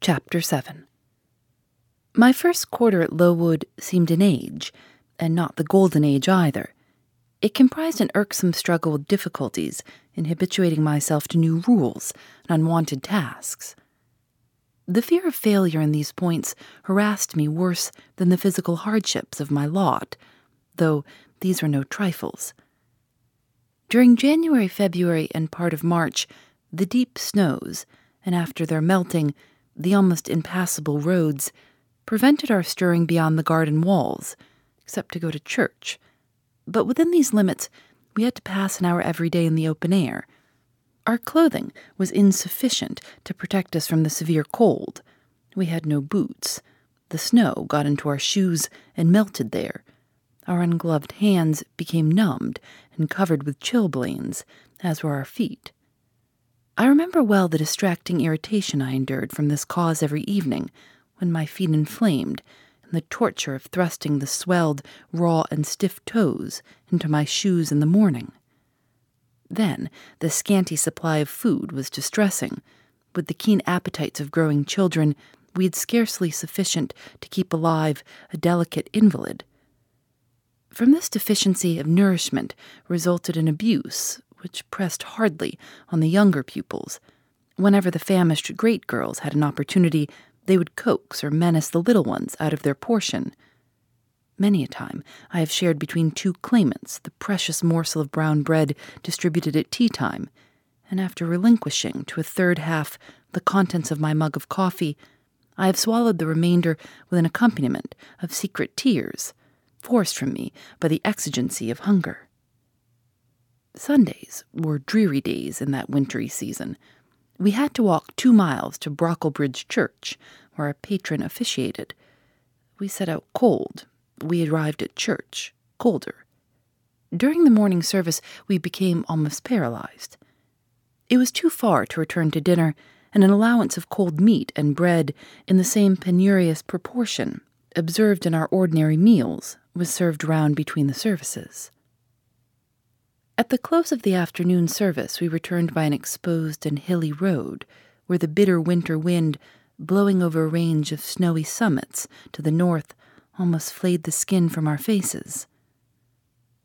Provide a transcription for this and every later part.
Chapter 7 My first quarter at Lowood seemed an age, and not the golden age either. It comprised an irksome struggle with difficulties in habituating myself to new rules and unwanted tasks. The fear of failure in these points harassed me worse than the physical hardships of my lot, though these were no trifles. During January, February, and part of March, the deep snows, and after their melting, the almost impassable roads, prevented our stirring beyond the garden walls, except to go to church. But within these limits, we had to pass an hour every day in the open air. Our clothing was insufficient to protect us from the severe cold. We had no boots. The snow got into our shoes and melted there. Our ungloved hands became numbed and covered with chilblains, as were our feet. I remember well the distracting irritation I endured from this cause every evening, when my feet inflamed, and the torture of thrusting the swelled, raw, and stiff toes into my shoes in the morning. Then the scanty supply of food was distressing. With the keen appetites of growing children, we had scarcely sufficient to keep alive a delicate invalid. From this deficiency of nourishment resulted an abuse which pressed hardly on the younger pupils. Whenever the famished great girls had an opportunity, they would coax or menace the little ones out of their portion. Many a time I have shared between two claimants the precious morsel of brown bread distributed at tea time, and after relinquishing to a third half the contents of my mug of coffee, I have swallowed the remainder with an accompaniment of secret tears, forced from me by the exigency of hunger. Sundays were dreary days in that wintry season. We had to walk two miles to Brocklebridge Church, where our patron officiated. We set out cold. We arrived at church colder. During the morning service, we became almost paralyzed. It was too far to return to dinner, and an allowance of cold meat and bread in the same penurious proportion observed in our ordinary meals was served round between the services. At the close of the afternoon service, we returned by an exposed and hilly road, where the bitter winter wind, blowing over a range of snowy summits to the north, almost flayed the skin from our faces.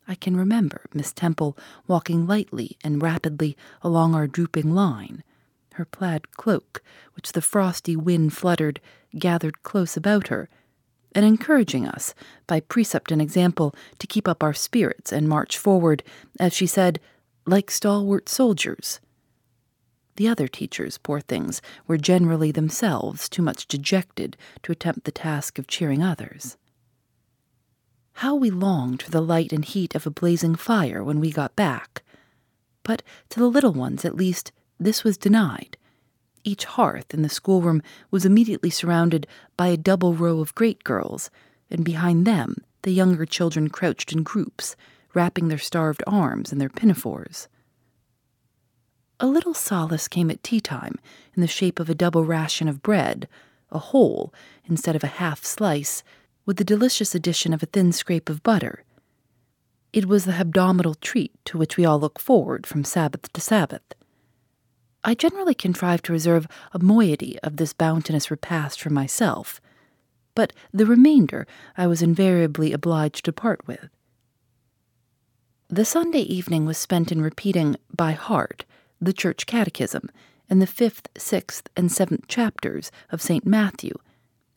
I can remember Miss Temple walking lightly and rapidly along our drooping line, her plaid cloak, which the frosty wind fluttered, gathered close about her and encouraging us, by precept and example, to keep up our spirits and march forward, as she said, like stalwart soldiers. The other teachers, poor things, were generally themselves too much dejected to attempt the task of cheering others. How we longed for the light and heat of a blazing fire when we got back! But to the little ones, at least, this was denied. Each hearth in the schoolroom was immediately surrounded by a double row of great girls, and behind them the younger children crouched in groups, wrapping their starved arms in their pinafores. A little solace came at tea time in the shape of a double ration of bread, a whole instead of a half slice, with the delicious addition of a thin scrape of butter. It was the hebdomadal treat to which we all look forward from Sabbath to Sabbath. I generally contrive to reserve a moiety of this bounteous repast for myself, but the remainder I was invariably obliged to part with. The Sunday evening was spent in repeating by heart the Church Catechism and the fifth, sixth, and seventh chapters of St. Matthew,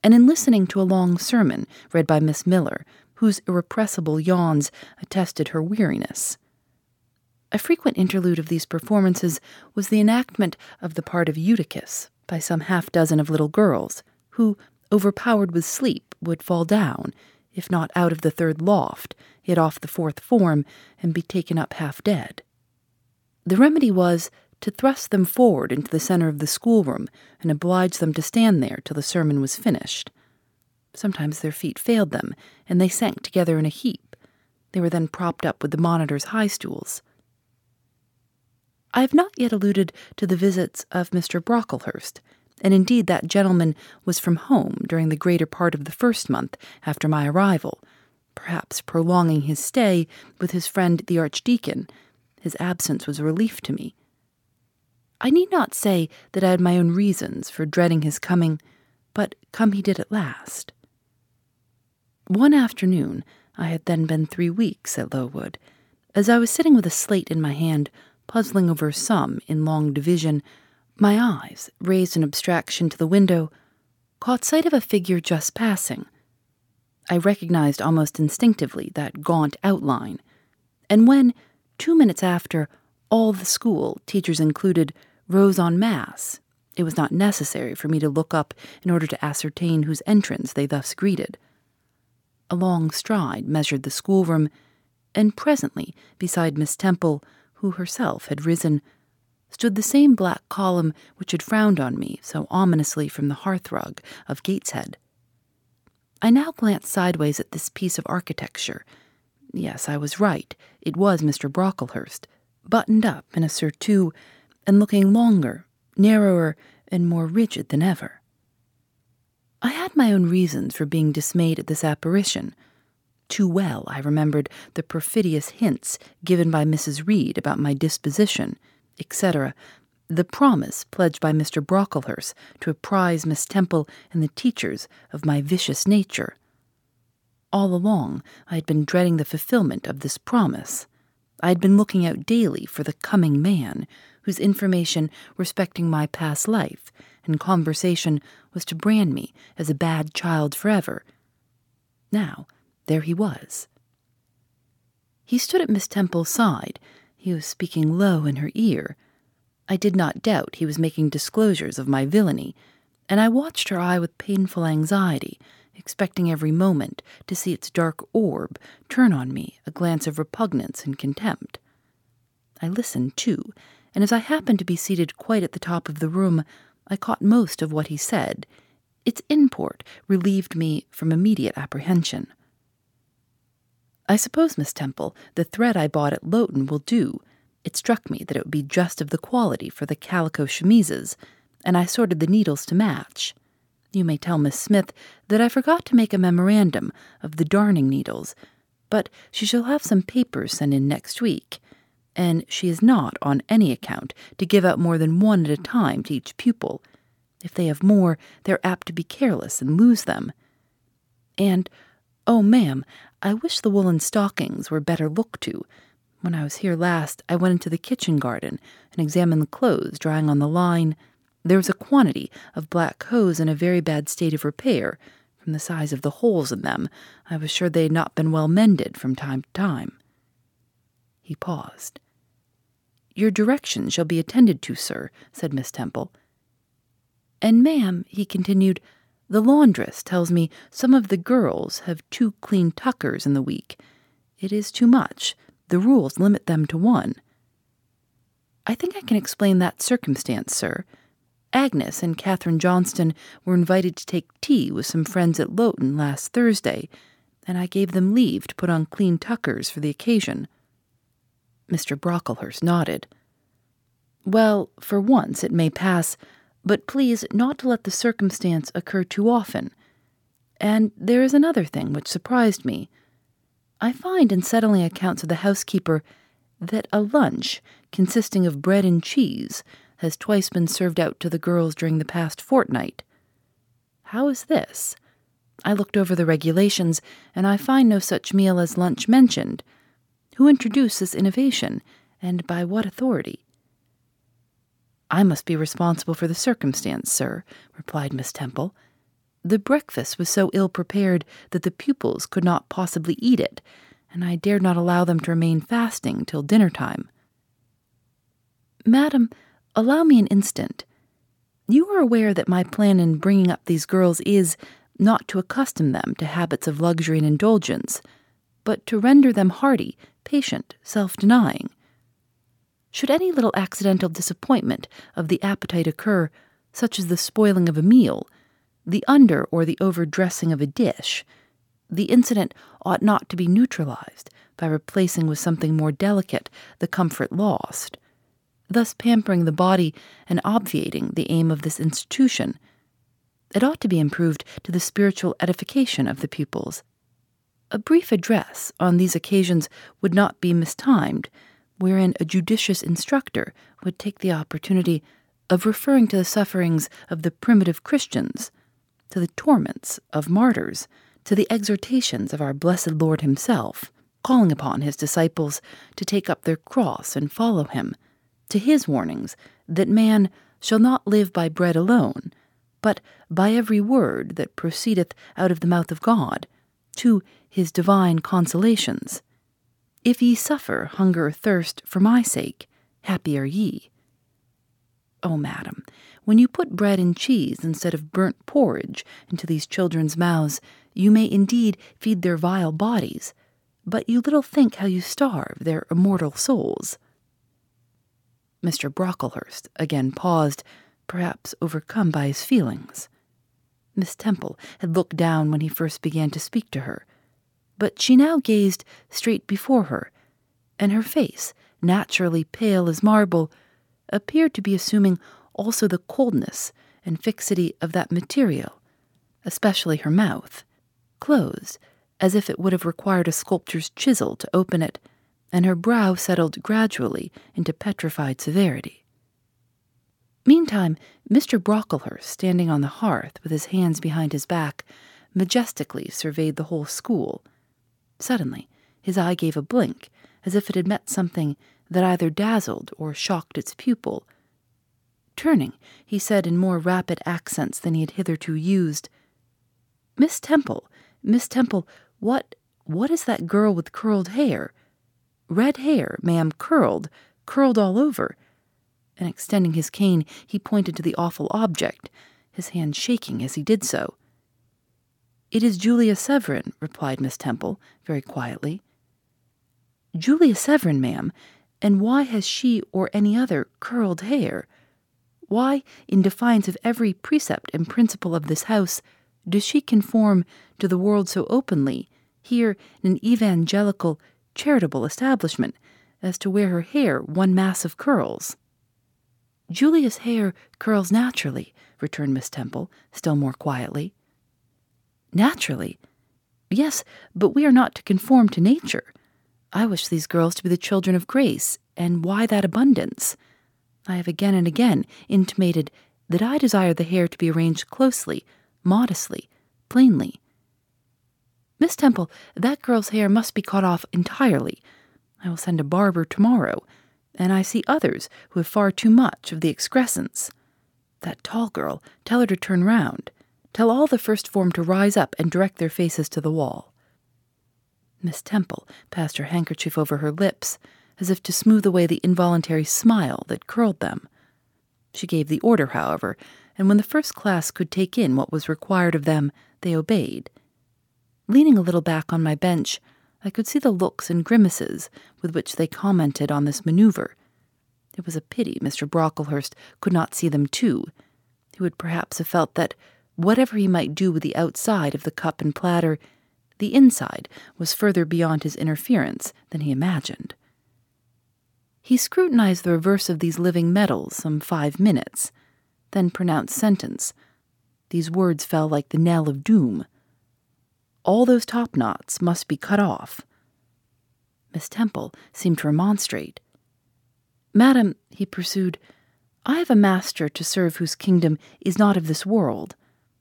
and in listening to a long sermon read by Miss Miller, whose irrepressible yawns attested her weariness. A frequent interlude of these performances was the enactment of the part of Eutychus by some half dozen of little girls, who, overpowered with sleep, would fall down, if not out of the third loft, yet off the fourth form, and be taken up half dead. The remedy was to thrust them forward into the center of the schoolroom and oblige them to stand there till the sermon was finished. Sometimes their feet failed them, and they sank together in a heap. They were then propped up with the monitor's high stools. I have not yet alluded to the visits of Mr. Brocklehurst, and indeed that gentleman was from home during the greater part of the first month after my arrival, perhaps prolonging his stay with his friend the Archdeacon. His absence was a relief to me. I need not say that I had my own reasons for dreading his coming, but come he did at last. One afternoon, I had then been three weeks at Lowood, as I was sitting with a slate in my hand, puzzling over sum in long division, my eyes, raised in abstraction to the window, caught sight of a figure just passing. I recognized almost instinctively that gaunt outline, and when, two minutes after, all the school, teachers included, rose en masse, it was not necessary for me to look up in order to ascertain whose entrance they thus greeted. A long stride measured the schoolroom, and presently, beside Miss Temple, who herself had risen, stood the same black column which had frowned on me so ominously from the hearthrug of Gateshead. I now glanced sideways at this piece of architecture. Yes, I was right. It was Mr. Brocklehurst, buttoned up in a surtout and looking longer, narrower, and more rigid than ever. I had my own reasons for being dismayed at this apparition. Too well I remembered the perfidious hints given by Mrs. Reed about my disposition, etc., the promise pledged by Mr. Brocklehurst to apprise Miss Temple and the teachers of my vicious nature. All along I had been dreading the fulfillment of this promise. I had been looking out daily for the coming man, whose information respecting my past life and conversation was to brand me as a bad child forever. Now, there he was. He stood at Miss Temple's side. He was speaking low in her ear. I did not doubt he was making disclosures of my villainy, and I watched her eye with painful anxiety, expecting every moment to see its dark orb turn on me a glance of repugnance and contempt. I listened, too, and as I happened to be seated quite at the top of the room, I caught most of what he said. Its import relieved me from immediate apprehension. I suppose, Miss Temple, the thread I bought at Lowton will do. It struck me that it would be just of the quality for the calico chemises, and I sorted the needles to match. You may tell Miss Smith that I forgot to make a memorandum of the darning needles, but she shall have some papers sent in next week, and she is not on any account to give out more than one at a time to each pupil. If they have more, they're apt to be careless and lose them. And, oh, ma'am, I wish the woolen stockings were better looked to. When I was here last, I went into the kitchen garden and examined the clothes drying on the line. There was a quantity of black hose in a very bad state of repair. From the size of the holes in them, I was sure they had not been well mended from time to time. He paused. Your directions shall be attended to, sir, said Miss Temple. And, ma'am, he continued, the laundress tells me some of the girls have two clean tuckers in the week. It is too much. The rules limit them to one. I think I can explain that circumstance, sir. Agnes and Catherine Johnston were invited to take tea with some friends at Lowton last Thursday, and I gave them leave to put on clean tuckers for the occasion. Mr. Brocklehurst nodded. Well, for once it may pass, but please not to let the circumstance occur too often. And there is another thing which surprised me. I find in settling accounts of the housekeeper that a lunch consisting of bread and cheese has twice been served out to the girls during the past fortnight. How is this? I looked over the regulations, and I find no such meal as lunch mentioned. Who introduced this innovation, and by what authority? I must be responsible for the circumstance, sir, replied Miss Temple. The breakfast was so ill prepared that the pupils could not possibly eat it, and I dared not allow them to remain fasting till dinner time. Madam, Allow me an instant. You are aware that my plan in bringing up these girls is not to accustom them to habits of luxury and indulgence, but to render them hardy, patient, self denying. Should any little accidental disappointment of the appetite occur, such as the spoiling of a meal, the under or the overdressing of a dish, the incident ought not to be neutralized by replacing with something more delicate the comfort lost, thus pampering the body and obviating the aim of this institution. It ought to be improved to the spiritual edification of the pupils. A brief address on these occasions would not be mistimed wherein a judicious instructor would take the opportunity of referring to the sufferings of the primitive Christians, to the torments of martyrs, to the exhortations of our blessed Lord Himself, calling upon His disciples to take up their cross and follow Him, to His warnings that man shall not live by bread alone, but by every word that proceedeth out of the mouth of God, to His divine consolations if ye suffer hunger or thirst for my sake, happy are ye. Oh, madam, when you put bread and cheese instead of burnt porridge into these children's mouths, you may indeed feed their vile bodies, but you little think how you starve their immortal souls. Mr. Brocklehurst again paused, perhaps overcome by his feelings. Miss Temple had looked down when he first began to speak to her but she now gazed straight before her, and her face, naturally pale as marble, appeared to be assuming also the coldness and fixity of that material, especially her mouth, closed as if it would have required a sculptor's chisel to open it, and her brow settled gradually into petrified severity. Meantime, Mr. Brocklehurst, standing on the hearth with his hands behind his back, majestically surveyed the whole school Suddenly, his eye gave a blink, as if it had met something that either dazzled or shocked its pupil. Turning, he said in more rapid accents than he had hitherto used, Miss Temple, Miss Temple, what, what is that girl with curled hair? Red hair, ma'am, curled, curled all over. And extending his cane, he pointed to the awful object, his hand shaking as he did so. It is Julia Severn, replied Miss Temple, very quietly. Julia Severn, ma'am, and why has she or any other curled hair? Why, in defiance of every precept and principle of this house, does she conform to the world so openly, here in an evangelical, charitable establishment, as to wear her hair one mass of curls? Julia's hair curls naturally, returned Miss Temple, still more quietly. Naturally. Yes, but we are not to conform to nature. I wish these girls to be the children of grace, and why that abundance? I have again and again intimated that I desire the hair to be arranged closely, modestly, plainly. Miss Temple, that girl's hair must be cut off entirely. I will send a barber tomorrow, and I see others who have far too much of the excrescence. That tall girl, tell her to turn round. Tell all the first form to rise up and direct their faces to the wall. Miss Temple passed her handkerchief over her lips, as if to smooth away the involuntary smile that curled them. She gave the order, however, and when the first class could take in what was required of them, they obeyed. Leaning a little back on my bench, I could see the looks and grimaces with which they commented on this maneuver. It was a pity Mr. Brocklehurst could not see them too. He would perhaps have felt that Whatever he might do with the outside of the cup and platter, the inside was further beyond his interference than he imagined. He scrutinized the reverse of these living medals some five minutes, then pronounced sentence. These words fell like the knell of doom. All those top knots must be cut off. Miss Temple seemed to remonstrate. Madam, he pursued, I have a master to serve whose kingdom is not of this world.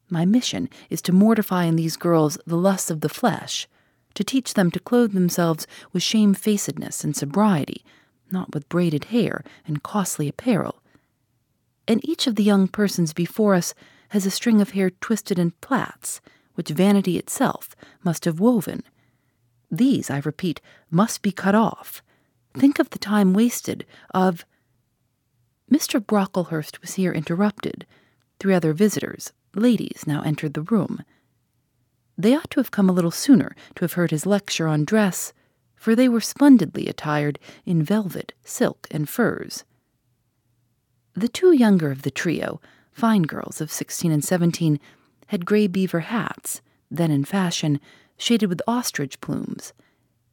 My mission is to mortify in these girls the lusts of the flesh, to teach them to clothe themselves with shamefacedness and sobriety, not with braided hair and costly apparel. And each of the young persons before us has a string of hair twisted in plaits, which vanity itself must have woven. These, I repeat, must be cut off. Think of the time wasted, of. Mr. Brocklehurst was here interrupted. Three other visitors, ladies now entered the room. They ought to have come a little sooner to have heard his lecture on dress, for they were splendidly attired in velvet, silk, and furs. The two younger of the trio, fine girls of sixteen and seventeen, had gray beaver hats, then in fashion, shaded with ostrich plumes,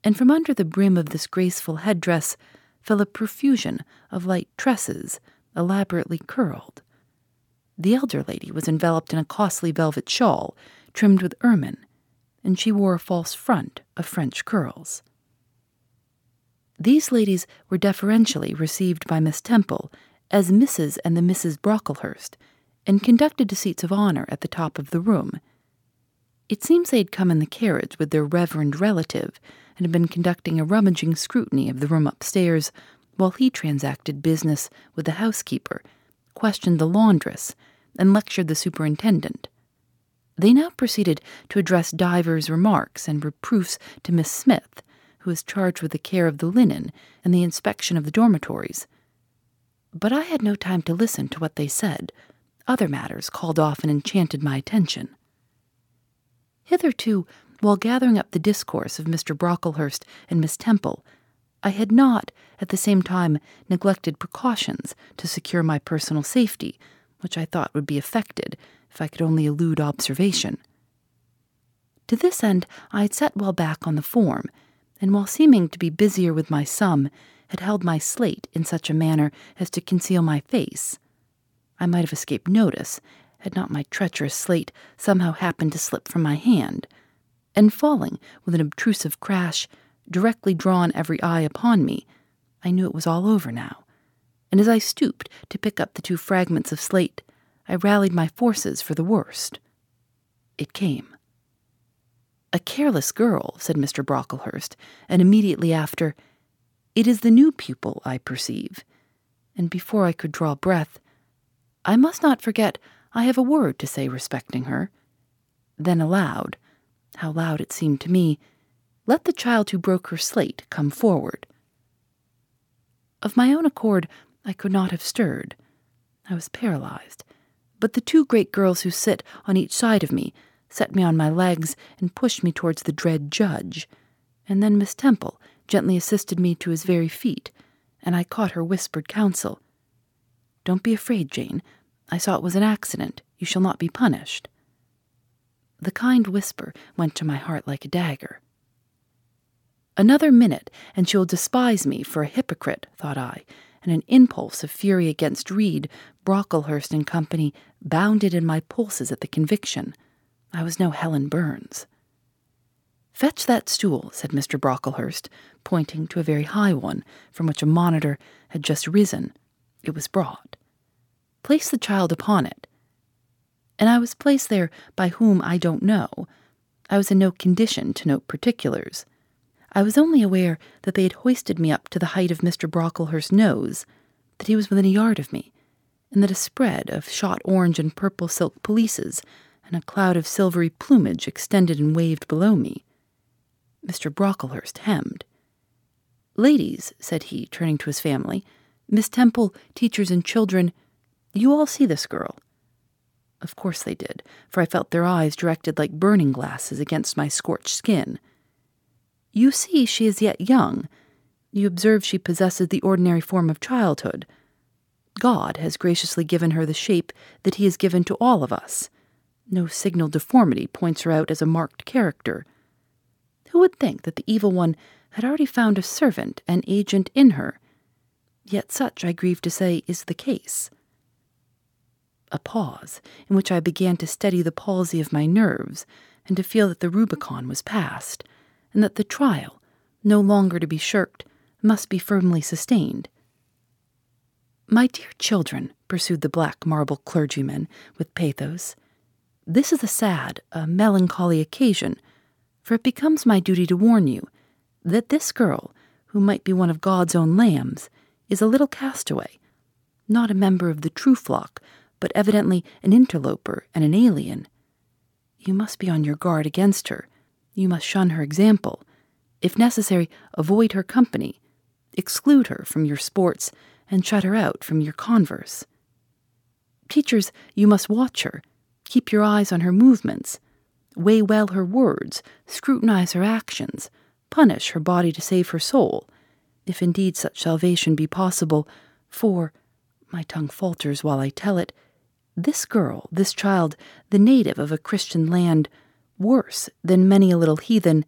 and from under the brim of this graceful headdress fell a profusion of light tresses, elaborately curled. The elder lady was enveloped in a costly velvet shawl trimmed with ermine, and she wore a false front of French curls. These ladies were deferentially received by Miss Temple as Mrs. and the Misses Brocklehurst, and conducted to seats of honor at the top of the room. It seems they had come in the carriage with their reverend relative and had been conducting a rummaging scrutiny of the room upstairs while he transacted business with the housekeeper, questioned the laundress, and lectured the superintendent. They now proceeded to address divers remarks and reproofs to Miss Smith, who was charged with the care of the linen and the inspection of the dormitories. But I had no time to listen to what they said. Other matters called off and enchanted my attention. Hitherto, while gathering up the discourse of Mr. Brocklehurst and Miss Temple, I had not, at the same time, neglected precautions to secure my personal safety, which I thought would be effected if I could only elude observation. To this end, I had sat well back on the form, and while seeming to be busier with my sum, had held my slate in such a manner as to conceal my face. I might have escaped notice had not my treacherous slate somehow happened to slip from my hand, and falling with an obtrusive crash, directly drawn every eye upon me, I knew it was all over now. And as I stooped to pick up the two fragments of slate, I rallied my forces for the worst. It came. A careless girl, said Mr. Brocklehurst, and immediately after, It is the new pupil, I perceive. And before I could draw breath, I must not forget I have a word to say respecting her. Then aloud, how loud it seemed to me, let the child who broke her slate come forward. Of my own accord, I could not have stirred. I was paralyzed. But the two great girls who sit on each side of me set me on my legs and pushed me towards the dread judge. And then Miss Temple gently assisted me to his very feet, and I caught her whispered counsel. Don't be afraid, Jane. I saw it was an accident. You shall not be punished. The kind whisper went to my heart like a dagger. Another minute, and she will despise me for a hypocrite, thought I, and an impulse of fury against Reed, Brocklehurst and Company bounded in my pulses at the conviction. I was no Helen Burns. Fetch that stool, said Mr. Brocklehurst, pointing to a very high one from which a monitor had just risen. It was brought. Place the child upon it. And I was placed there by whom I don't know. I was in no condition to note particulars. I was only aware that they had hoisted me up to the height of Mr. Brocklehurst's nose, that he was within a yard of me, and that a spread of shot orange and purple silk pelisses and a cloud of silvery plumage extended and waved below me. Mr. Brocklehurst hemmed. Ladies, said he, turning to his family, Miss Temple, teachers, and children, you all see this girl. Of course they did, for I felt their eyes directed like burning glasses against my scorched skin. You see she is yet young. You observe she possesses the ordinary form of childhood. God has graciously given her the shape that He has given to all of us. No signal deformity points her out as a marked character. Who would think that the evil one had already found a servant and agent in her? Yet such, I grieve to say, is the case. A pause, in which I began to steady the palsy of my nerves, and to feel that the Rubicon was passed and that the trial, no longer to be shirked, must be firmly sustained. My dear children, pursued the black marble clergyman with pathos, this is a sad, a melancholy occasion, for it becomes my duty to warn you that this girl, who might be one of God's own lambs, is a little castaway, not a member of the true flock, but evidently an interloper and an alien. You must be on your guard against her, you must shun her example. If necessary, avoid her company. Exclude her from your sports and shut her out from your converse. Teachers, you must watch her. Keep your eyes on her movements. Weigh well her words. Scrutinize her actions. punish her body to save her soul, if indeed such salvation be possible, for, my tongue falters while I tell it, this girl, this child, the native of a Christian land, worse than many a little heathen,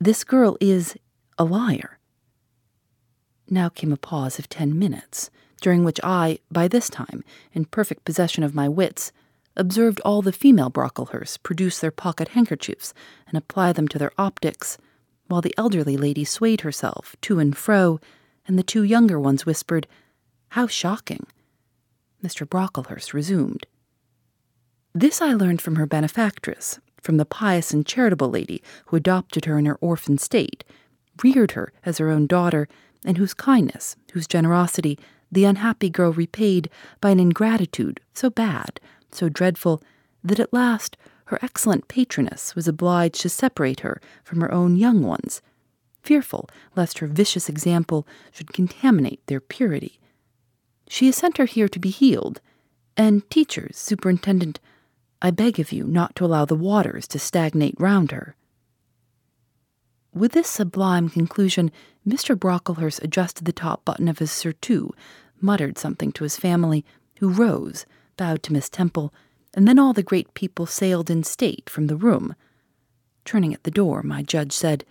this girl is a liar. Now came a pause of ten minutes, during which I, by this time, in perfect possession of my wits, observed all the female Brocklehursts produce their pocket handkerchiefs and apply them to their optics, while the elderly lady swayed herself to and fro, and the two younger ones whispered, How shocking! Mr. Brocklehurst resumed. This I learned from her benefactress, from the pious and charitable lady who adopted her in her orphan state, reared her as her own daughter, and whose kindness, whose generosity, the unhappy girl repaid by an ingratitude so bad, so dreadful, that at last her excellent patroness was obliged to separate her from her own young ones, fearful lest her vicious example should contaminate their purity. She has sent her here to be healed, and teachers, superintendent, I beg of you not to allow the waters to stagnate round her. With this sublime conclusion, Mr. Brocklehurst adjusted the top button of his surtout, muttered something to his family, who rose, bowed to Miss Temple, and then all the great people sailed in state from the room. Turning at the door, my judge said,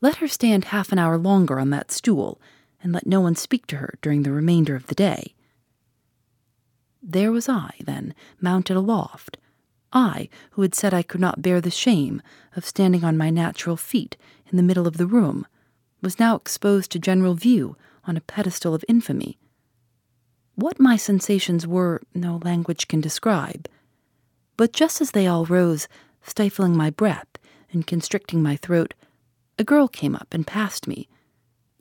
Let her stand half an hour longer on that stool, and let no one speak to her during the remainder of the day. There was I, then, mounted aloft, I, who had said I could not bear the shame of standing on my natural feet in the middle of the room, was now exposed to general view on a pedestal of infamy. What my sensations were, no language can describe. But just as they all rose, stifling my breath and constricting my throat, a girl came up and passed me.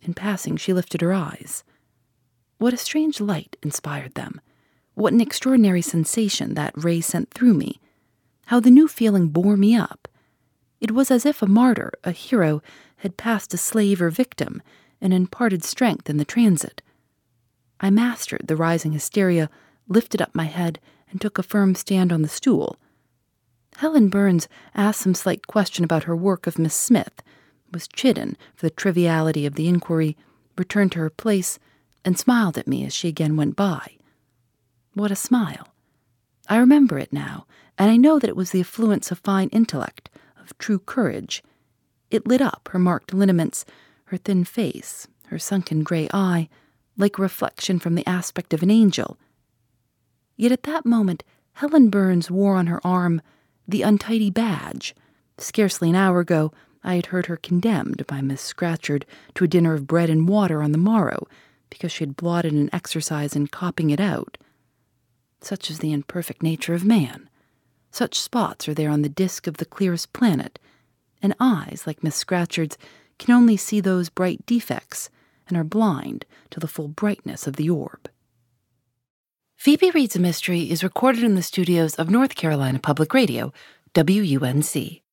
In passing, she lifted her eyes. What a strange light inspired them! What an extraordinary sensation that ray sent through me! How the new feeling bore me up! It was as if a martyr, a hero, had passed a slave or victim and imparted strength in the transit. I mastered the rising hysteria, lifted up my head, and took a firm stand on the stool. Helen Burns asked some slight question about her work of Miss Smith, was chidden for the triviality of the inquiry, returned to her place, and smiled at me as she again went by. What a smile! I remember it now, and I know that it was the affluence of fine intellect, of true courage. It lit up her marked lineaments, her thin face, her sunken gray eye, like a reflection from the aspect of an angel. Yet at that moment, Helen Burns wore on her arm the untidy badge. Scarcely an hour ago, I had heard her condemned by Miss Scatcherd to a dinner of bread and water on the morrow because she had blotted an exercise in copying it out. Such is the imperfect nature of man. Such spots are there on the disk of the clearest planet, and eyes like Miss Scatcherd's can only see those bright defects and are blind to the full brightness of the orb. Phoebe Reads a Mystery is recorded in the studios of North Carolina Public Radio, WUNC.